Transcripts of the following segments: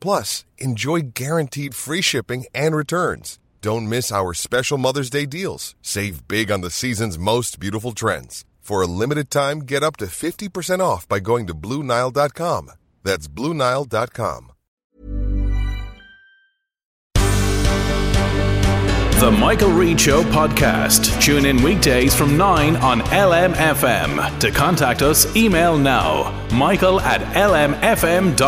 Plus, enjoy guaranteed free shipping and returns. Don't miss our special Mother's Day deals. Save big on the season's most beautiful trends. For a limited time, get up to 50% off by going to Bluenile.com. That's Bluenile.com. The Michael Reade Show podcast. Tune in weekdays from 9 on LMFM. To contact us, email now michael at lmfm.ie.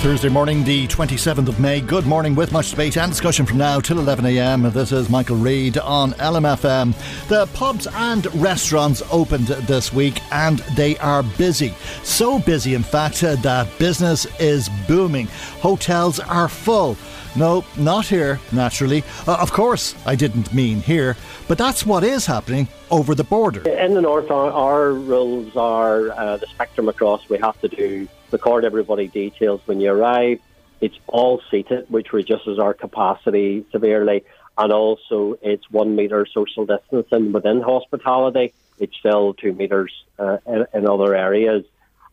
Thursday morning, the 27th of May. Good morning with much debate and discussion from now till 11am. This is Michael Reade on LMFM. The pubs and restaurants opened this week and they are busy. So busy, in fact, that business is booming. Hotels are full. No, not here, naturally. Uh, of course, I didn't mean here, but that's what is happening over the border. In the north, our, our rules are uh, the spectrum across. We have to do record everybody details when you arrive. It's all seated, which reduces our capacity severely, and also it's one metre social distancing within hospitality. It's still two metres uh, in, in, other areas,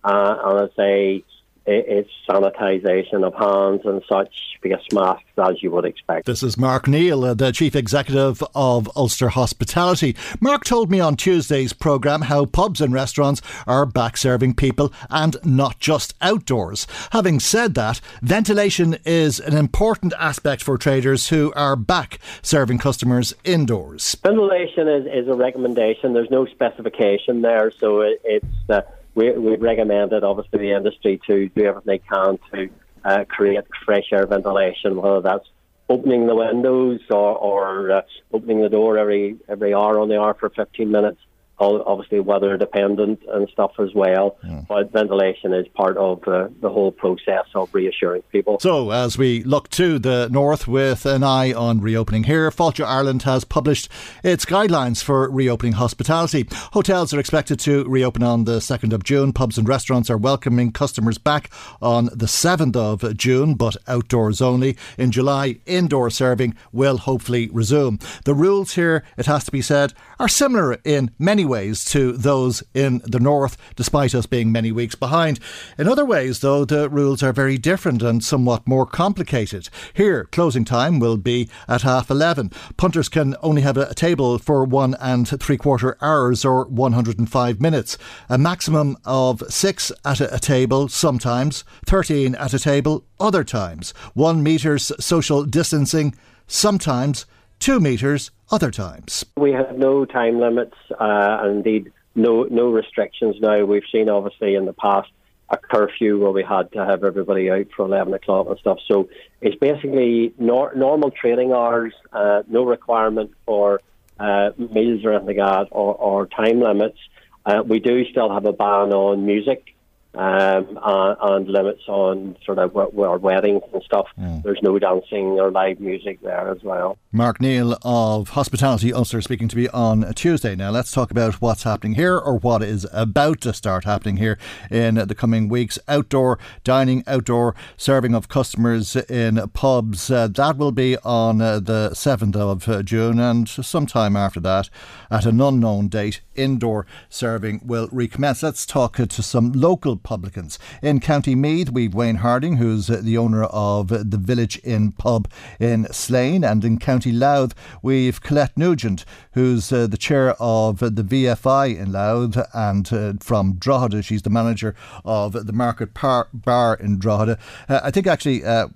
uh, and I say it's sanitisation of hands and such, face masks as you would expect. This is Mark Neal, uh, the Chief Executive of Ulster Hospitality. Mark told me on Tuesday's programme how pubs and restaurants are back serving people and not just outdoors. Having said that, ventilation is an important aspect for traders who are back serving customers indoors. Ventilation is, is a recommendation, there's no specification there, so it, it's. Uh, we, we've recommended, obviously, the industry to do everything they can to uh, create fresh air ventilation, whether that's opening the windows or, or uh, opening the door every every hour on the hour for 15 minutes obviously weather dependent and stuff as well. Mm. But ventilation is part of uh, the whole process of reassuring people. So, as we look to the north with an eye on reopening here, Fáilte Ireland has published its guidelines for reopening hospitality. Hotels are expected to reopen on the 2nd of June. Pubs and restaurants are welcoming customers back on the 7th of June, but outdoors only. In July, indoor serving will hopefully resume. The rules here, it has to be said, are similar in many ways to those in the north, despite us being many weeks behind. In other ways, though, the rules are very different and somewhat more complicated. Here, closing time will be at half 11. Punters can only have a table for one and three quarter hours or 105 minutes. A maximum of six at a table sometimes, 13 at a table other times. One metres social distancing sometimes two metres other times. We have no time limits uh, and indeed no no restrictions now. We've seen obviously in the past a curfew where we had to have everybody out for 11 o'clock and stuff. So it's basically nor- normal trading hours, uh, no requirement for uh, meals or anything like that or, or time limits. Uh, we do still have a ban on music um, and, and, limits on sort of our weddings and stuff. Mm. There's no dancing or live music there as well. Mark Neal of Hospitality Ulster speaking to me on Tuesday. Now let's talk about what's happening here or what is about to start happening here in the coming weeks. Outdoor dining, outdoor serving of customers in pubs. Uh, that will be on uh, the 7th of uh, June and sometime after that at an unknown date indoor serving will recommence. Let's talk to some local publicans. In County Meath, we've Wayne Harding, who's the owner of the Village Inn pub in Slane, and in County Louth, we've Colette Nugent, who's uh, the chair of the VFI in Louth, and uh, from Drogheda, she's the manager of the Market Par- Bar in Drogheda. Uh, I think actually uh,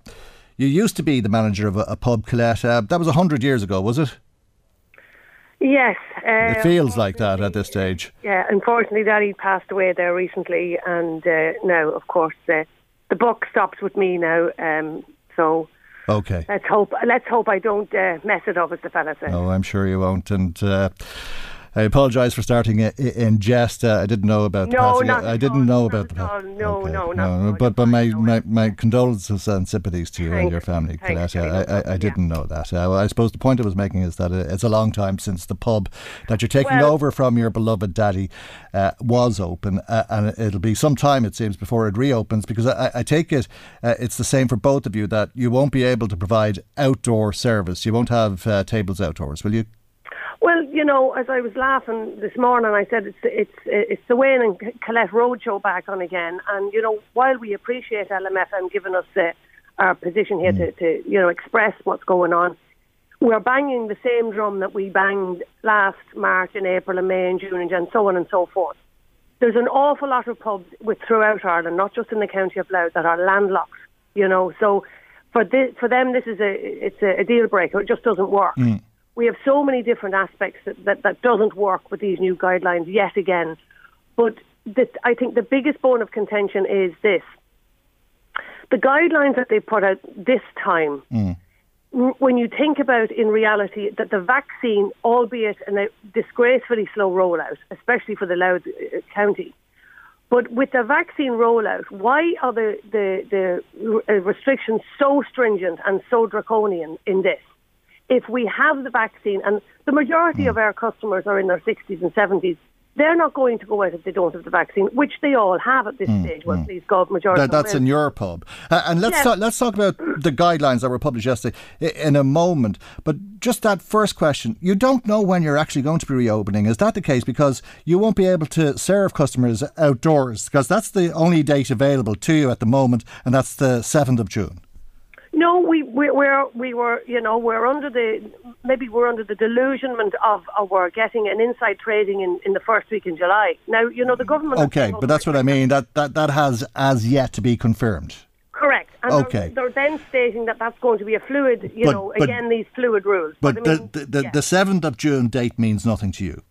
you used to be the manager of a, a pub, Colette. Uh, that was 100 years ago, was it? Yes. Uh, it feels like that at this stage. Yeah, unfortunately, Daddy passed away there recently, and uh, now, of course, uh, the book stops with me now. Um, so okay, let's hope. Let's hope I don't uh, mess it up, as the fella said. Oh, I'm sure you won't. And uh, I apologise for starting in jest. Uh, I didn't know about no, the passing. Not I didn't know about the passing. No, okay. no, no, no. But but my, my, my condolences and sympathies to you Thanks. and your family, Thanks, Colette. I, I, I, didn't yeah. know that. Uh, I suppose the point I was making is that it's a long time since the pub that you're taking well, over from your beloved daddy uh, was open, uh, and it'll be some time it seems before it reopens. Because I, I take it uh, it's the same for both of you that you won't be able to provide outdoor service. You won't have uh, tables outdoors, will you? Well, you know, as I was laughing this morning, I said it's it's it's the Wayne and Colette Roadshow back on again. And you know, while we appreciate LMFM giving us uh, our position here mm. to, to you know express what's going on, we're banging the same drum that we banged last March and April and May and June and, so on and so forth. There's an awful lot of pubs with throughout Ireland, not just in the county of Louth, that are landlocked. You know, so for this, for them, this is a it's a, a deal breaker. It just doesn't work. Mm we have so many different aspects that, that, that doesn't work with these new guidelines yet again. But the, I think the biggest bone of contention is this. The guidelines that they put out this time, mm. when you think about in reality that the vaccine, albeit in a disgracefully slow rollout, especially for the Louth uh, County, but with the vaccine rollout, why are the, the, the restrictions so stringent and so draconian in this? If we have the vaccine, and the majority mm. of our customers are in their 60s and 70s, they're not going to go out if they don't have the vaccine, which they all have at this mm, stage. Well, mm. please God, majority. That, that's in your pub, uh, and let's yes. talk, let's talk about the guidelines that were published yesterday in a moment. But just that first question, you don't know when you're actually going to be reopening. Is that the case? Because you won't be able to serve customers outdoors because that's the only date available to you at the moment, and that's the seventh of June. No, we we we're, we were you know we're under the maybe we're under the delusionment of, of we're getting an inside trading in, in the first week in July. Now you know the government. Okay, but that's what I mean. That that that has as yet to be confirmed. Correct. And okay. They're, they're, then stating that that's going to be a fluid. You but, know, but, again these fluid rules. But, but I mean, the the, the seventh yeah. of June date means nothing to you.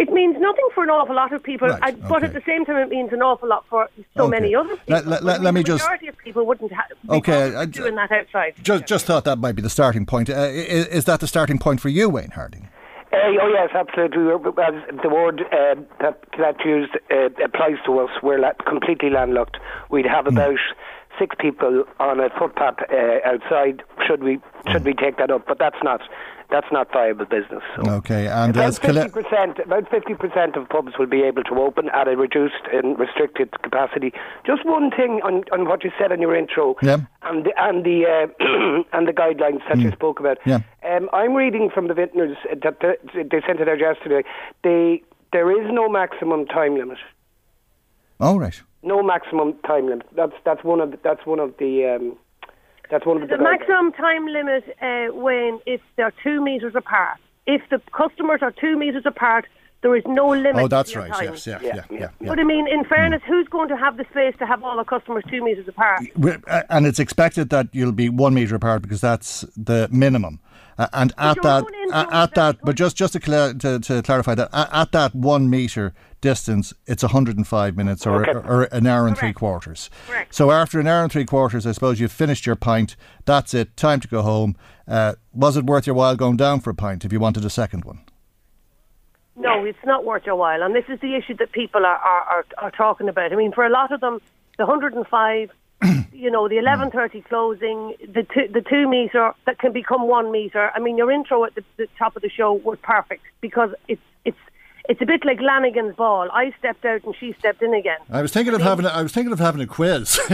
It means nothing for an awful lot of people, right, I, but okay. at the same time, it means an awful lot for so okay. many other people. Let, let, let, I mean, me the just. majority of people wouldn't ha- okay, I, doing that outside. Just, just thought that might be the starting point. Uh, is, is, that the starting point for you, Wayne Harding? Uh, oh yes, absolutely. The word uh, that that used uh, applies to us, we're completely landlocked. We'd have Hmm. about mm. six people on a footpath uh, outside. Should we should mm. we take that up? But that's not that's not viable business. So okay, and about fifty percent, about fifty percent of pubs will be able to open at a reduced and restricted capacity. Just one thing on, on what you said in your intro, yeah. and the, and the uh, and the guidelines that mm. you spoke about. Yeah. Um, I'm reading from the vintners that the, they sent it out yesterday. They there is no maximum time limit. All oh, right. No maximum time limit. That's that's one of the, that's one of the. Um, that's one of the, the maximum time limit, uh, when if they're two metres apart. If the customers are two metres apart, there is no limit. Oh, that's right. Time. Yes, yeah, yeah, yeah, yeah, yeah. But I mean, in fairness, mm. who's going to have the space to have all the customers two metres apart? Uh, and it's expected that you'll be one metre apart because that's the minimum. Uh, and at that, uh, at that, but just just to, cl- to, to clarify that, at, at that one metre distance, it's 105 minutes or, okay. or, or, an hour and Correct. three quarters. Correct. So after an hour and three quarters, I suppose you've finished your pint. That's it. Time to go home. Uh, was it worth your while going down for a pint if you wanted a second one? No, it's not worth your while, and this is the issue that people are, are, are, are talking about. I mean, for a lot of them, the 105 you know, the 11.30 closing, the two, the two metre that can become one metre. I mean, your intro at the, the top of the show was perfect because it's, it's, it's a bit like Lanigan's ball. I stepped out and she stepped in again. I was thinking of having. A, I was thinking of having a quiz.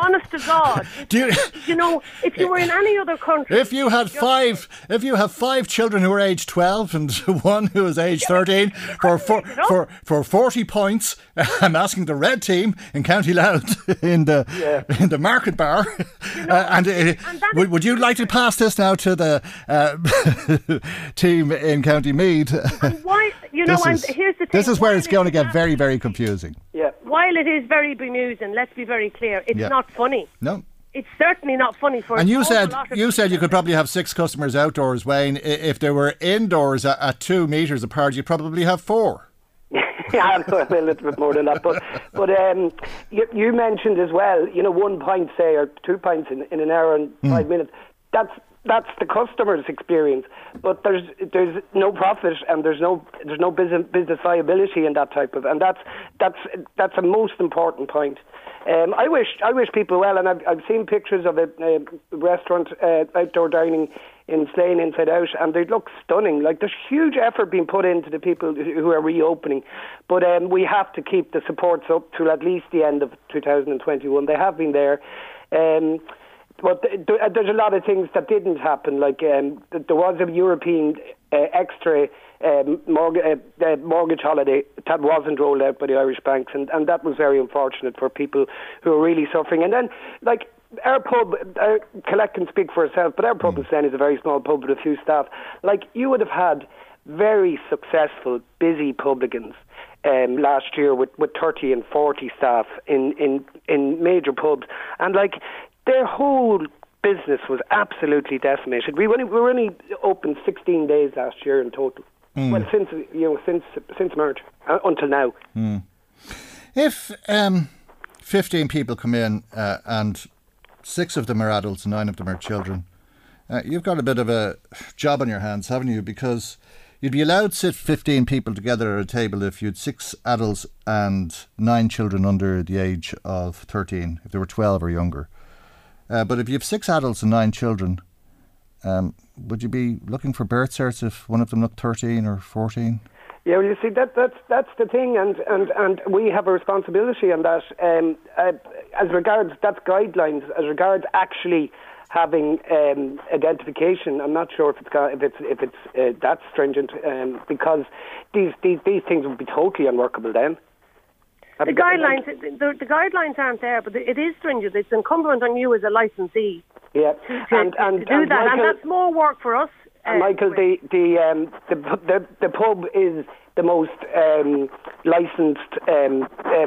Honest to God, Do you, you know, if you were in any other country, if you had five, if you have five children who are age twelve and one who is age thirteen, for for, for for forty points, I'm asking the red team in County Louth in the Yeah. in the Market Bar, uh, and, uh, and that would, would you like to pass this now to the uh, team in County Meath? why, you know, this and is, here's the thing. this is where it's going to get very, very confusing. Yeah. While it is very bemusing, let's be very clear, it's Yeah. not funny. No. it's certainly not funny for. And you an said you said you could probably have six customers outdoors, Wayne. If they were indoors at, at two meters apart, you'd probably have four. yeah, no, a little bit more than that. But but um, you, you mentioned as well, you know, one pint say or two pints in, in an hour and five minutes. That's that's the customer's experience. But there's there's no profit and there's no there's no business business viability in that type of and that's that's that's a most important point. Um, I wish I wish people well, and I've I've seen pictures of a, a restaurant uh, outdoor dining in Slane Inside Out, and they look stunning. Like there's huge effort being put into the people who are reopening, but um, we have to keep the supports up till at least the end of 2021. They have been there. Um, but th- th- there's a lot of things that didn't happen. Like um, th- there was a European uh, extra um, mortgage, uh, uh, mortgage holiday that wasn't rolled out by the Irish banks, and, and that was very unfortunate for people who are really suffering. And then, like our pub, uh, Colette can speak for itself, but our pub in Slane is a very small pub with a few staff. Like you would have had very successful, busy publicans um, last year with, with 30 and 40 staff in, in, in major pubs. And like their whole business was absolutely decimated. We, were only, we were only open 16 days last year in total. Well, since you know, since since March uh, until now. If um, 15 people come in uh, and six of them are adults and nine of them are children, uh, you've got a bit of a job on your hands, haven't you? Because you'd be allowed to sit 15 people together at a table if you had six adults and nine children under the age of 13, if they were 12 or younger. Uh, but if you have six adults and nine children, um, would you be looking for birth certs if one of them looked 13 or 14? Yeah, well, you see, that that's that's the thing, and, and, and we have a responsibility on that. Um, uh, as regards that's guidelines. As regards actually having um, identification, I'm not sure if it's if it's if it's uh, that stringent um, because these, these these things would be totally unworkable then. The guidelines, the, the guidelines aren't there, but it is stringent. It's incumbent on you as a licensee Yeah, to, and and to do and that, and that's more work for us. And uh, Michael, the the, um, the the the pub is the most um, licensed um, uh,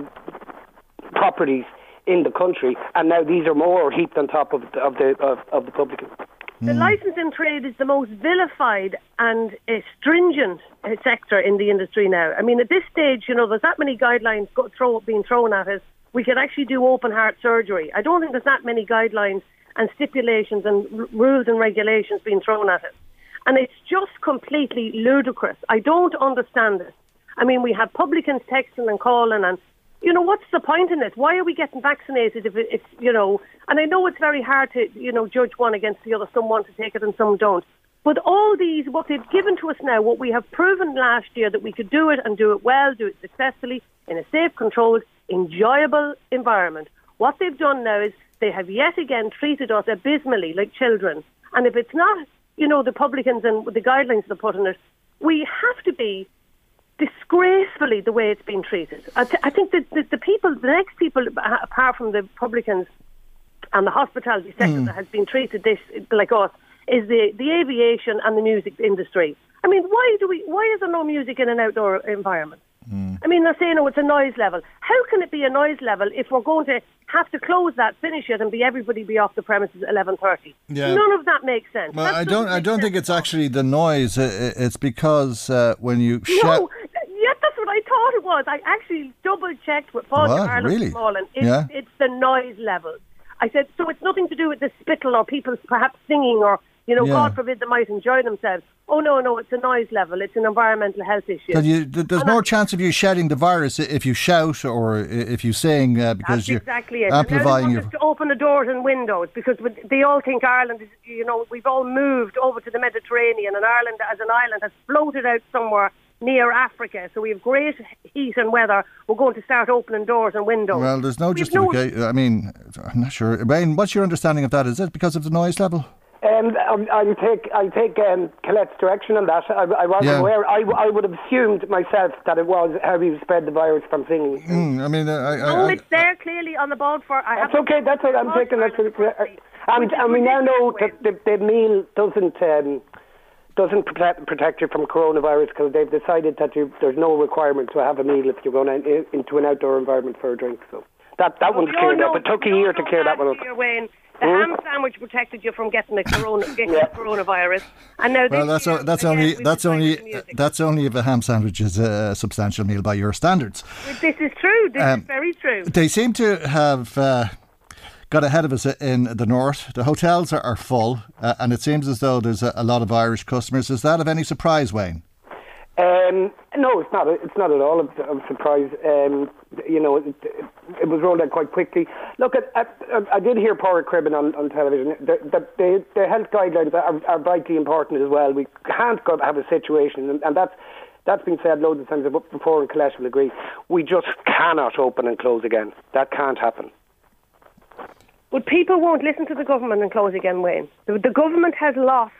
properties in the country, and now these are more heaped on top of the, of the of, of the publicans. The licensing trade is the most vilified and uh, stringent uh, sector in the industry now. I mean, at this stage, you know, there's that many guidelines go, throw, being thrown at us. We could actually do open heart surgery. I don't think there's that many guidelines and stipulations and r- rules and regulations being thrown at us. And it's just completely ludicrous. I don't understand it. I mean, we have publicans texting and calling and you know, what's the point in it? Why are we getting vaccinated if it- it's, you know, and I know it's very hard to, you know, judge one against the other. Some want to take it and some don't. But all these, what they've given to us now, what we have proven last year that we could do it and do it well, do it successfully in a safe, controlled, enjoyable environment. What they've done now is they have yet again treated us abysmally like children. And if it's not, you know, the publicans and the guidelines they put in it, we have to be disgracefully the way it's been treated. I, th- I think that the, the people, the next people, apart from the publicans and the hospitality sector that has been treated this like us, is the, the aviation and the music industry. I mean, why do we? Why is there no music in an outdoor environment? I mean, they're saying, oh, it's a noise level. How can it be a noise level if we're going to have to close that, finish it, and be everybody be off the premises at eleven thirty? Yeah. None of that makes sense. Well, That I don't. I don't sense think it's actually the noise. It's because uh, when you shout. No, yeah, that's what I thought it was. I actually double checked with Paul What? Ireland Really? It's, Yeah. it's the noise level. I said, so it's nothing to do with the spittle or people perhaps singing or, you know, Yeah. God forbid they might enjoy themselves. Oh, no, no, it's a noise level. It's an environmental health issue. You, there's And I- more chance of you shedding the virus if you shout or if you sing uh, because you're exactly it. amplifying your. to open the doors and windows because they all think Ireland is, you know, we've all moved over to the Mediterranean and Ireland as an island has floated out somewhere near Africa. So we have great heat and weather. We're going to start opening doors and windows. Well, there's no We've no- I mean, I'm not sure. Wayne, what's your understanding of that? Is it because of the noise level? Um, I'll, I'll take I'll take um, Colette's direction on that. I, I wasn't Yeah. aware. I, I would have assumed myself that it was how you spread the virus from singing. Mm, I mean, uh, I, I, No, I, it's there clearly on the board for. I That's okay. That's what I'm taking. That's Ireland what, and and we now know that the, the meal doesn't um, doesn't protect, protect you from coronavirus because they've decided that you, there's no requirement to have a meal if you're going in, into an outdoor environment for a drink. So that that Well, one's we all cleared up. It took a we all year to know clear that one last up. Wayne, The ham sandwich protected you from getting the, corona, getting the coronavirus, and now Well, that's year, that's again, only we've that's only the music. that's only if a ham sandwich is a substantial meal by your standards. This is true. This Um, is very true. They seem to have uh, got ahead of us in the north. The hotels are, are full, uh, and it seems as though there's a, a lot of Irish customers. Is that of any surprise, Wayne? Um, no, it's not. It's not at all of, surprise. Um, you know, it, it was rolled out quite quickly. Look, at, I did hear Paul Cribben on, on television. The, the, the, the health guidelines are, are vitally important as well. We can't have a situation, and, and that's that's been said loads of times before, and Colette will agree. We just cannot open and close again. That can't happen. But people won't listen to the government and close again, Wayne. The, the government has lost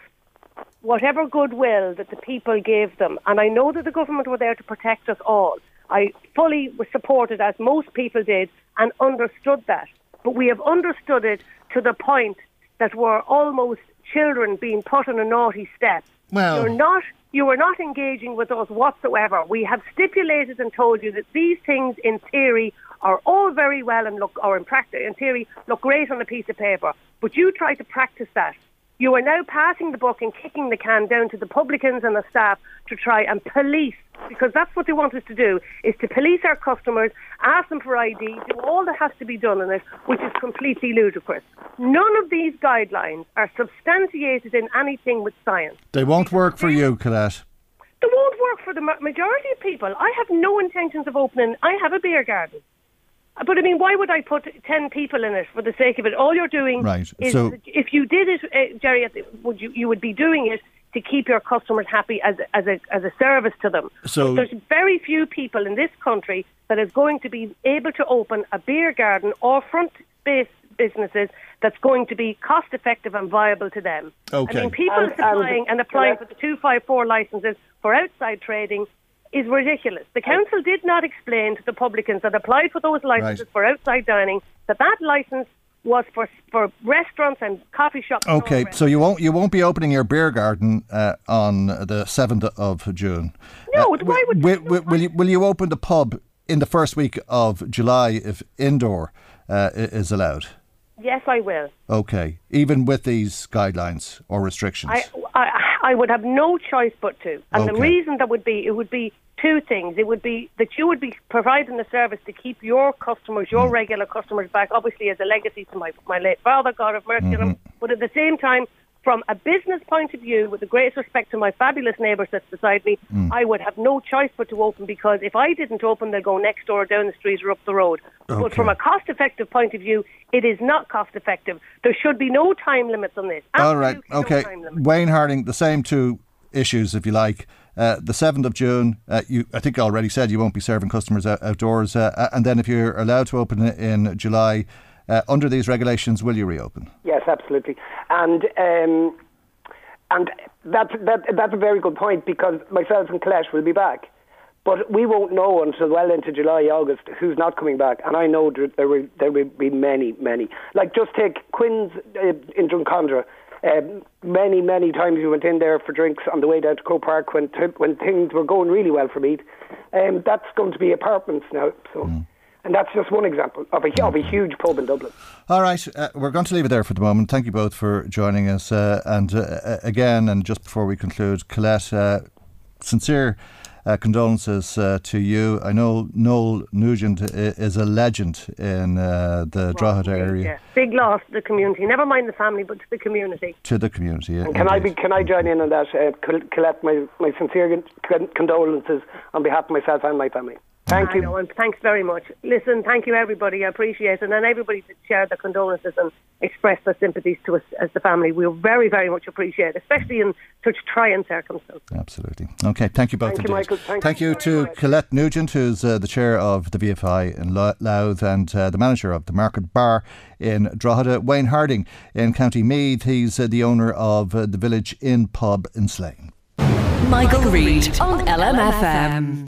whatever goodwill that the people gave them. And I know that the government were there to protect us all. I fully was supported, as most people did, and understood that. But we have understood it to the point that we're almost children being put on a naughty step. Well- You're not you are not engaging with us whatsoever. We have stipulated and told you that these things, in theory, are all very well and look, or in practice, in theory, look great on a piece of paper. But you try to practice that. You are now passing the buck and kicking the can down to the publicans and the staff to try and police, because that's what they want us to do, is to police our customers, ask them for ID, do all that has to be done in it, which is completely ludicrous. None of these guidelines are substantiated in anything with science. They won't work for you, Colette. They won't work for the majority of people. I have no intentions of opening. I have a beer garden. But I mean, why would I put 10 people in it for the sake of it? All you're doing Right, is, so- if you did it, uh, Jerry, would you, you would be doing it to keep your customers happy as, as, a, as a service to them. So- There's very few people in this country that is going to be able to open a beer garden or front space businesses that's going to be cost effective and viable to them. Okay. I mean, people And- and- supplying and applying for the 254 licenses for outside trading is ridiculous. The council did not explain to the publicans that applied for those licenses Right. for outside dining that that license was for for restaurants and coffee shops. Okay, so you won't you won't be opening your beer garden uh, on the seventh of June. No, Uh, why would- will, will, will you will you open the pub in the first week of July if indoor uh, is allowed? yes, I will. Okay, even with these guidelines or restrictions. I, I, I would have no choice but to. And the reason that would be, it would be two things. It would be that you would be providing the service to keep your customers, your regular customers back, obviously as a legacy to my, my late father, God have mercy on him. Mm-hmm. But at the same time, from a business point of view, with the greatest respect to my fabulous neighbours that's beside me, Mm. I would have no choice but to open because if I didn't open, they'll go next door, down the street, or up the road. But from a cost effective point of view, it is not cost effective. There should be no time limits on this. All right, Absolutely no okay. limits. Wayne Harding, the same two issues, if you like. Uh, the seventh of June, uh, you I think you already said you won't be serving customers out- outdoors, uh, and then if you're allowed to open in July, uh, under these regulations, will you reopen? Yes, absolutely. And um, and that's that, that's a very good point because myself and Colette will be back. But we won't know until well into July, August who's not coming back. And I know there, there will there will be many, many. Like just take Quinn's uh, in Drumcondra. Um, many, many times we went in there for drinks on the way down to Croke Park when t- when things were going really well for me. Um, that's going to be apartments now. So, and that's just one example of a of a huge pub in Dublin. All right, uh, we're going to leave it there for the moment. Thank you both for joining us. Uh, and uh, uh, again, and just before we conclude, Colette, uh, sincere uh, condolences uh, to you. I know Noel Nugent is a legend in uh, the Drogheda area Yeah. Big loss to the community. Never mind the family, but to the community. to the community. And can I be? Can I join in on that? Uh, col- Colette my my sincere condolences on behalf of myself and my family. Thank you. know, and thanks very much. Listen, thank you everybody. I appreciate it, and then everybody that shared their condolences and expressed their sympathies to us as the family. We will very, very much appreciate, it, especially in such trying circumstances. Absolutely. Okay, thank you both Thank you, indeed. Michael. Thank you you very to much. Colette Nugent, who's uh, the chair of the VFI in Lo- Louth and uh, the manager of the Market Bar in Drogheda. Wayne Harding in County Meath. He's uh, the owner of uh, the Village Inn Pub in Slane. Michael, Reade on LMFM.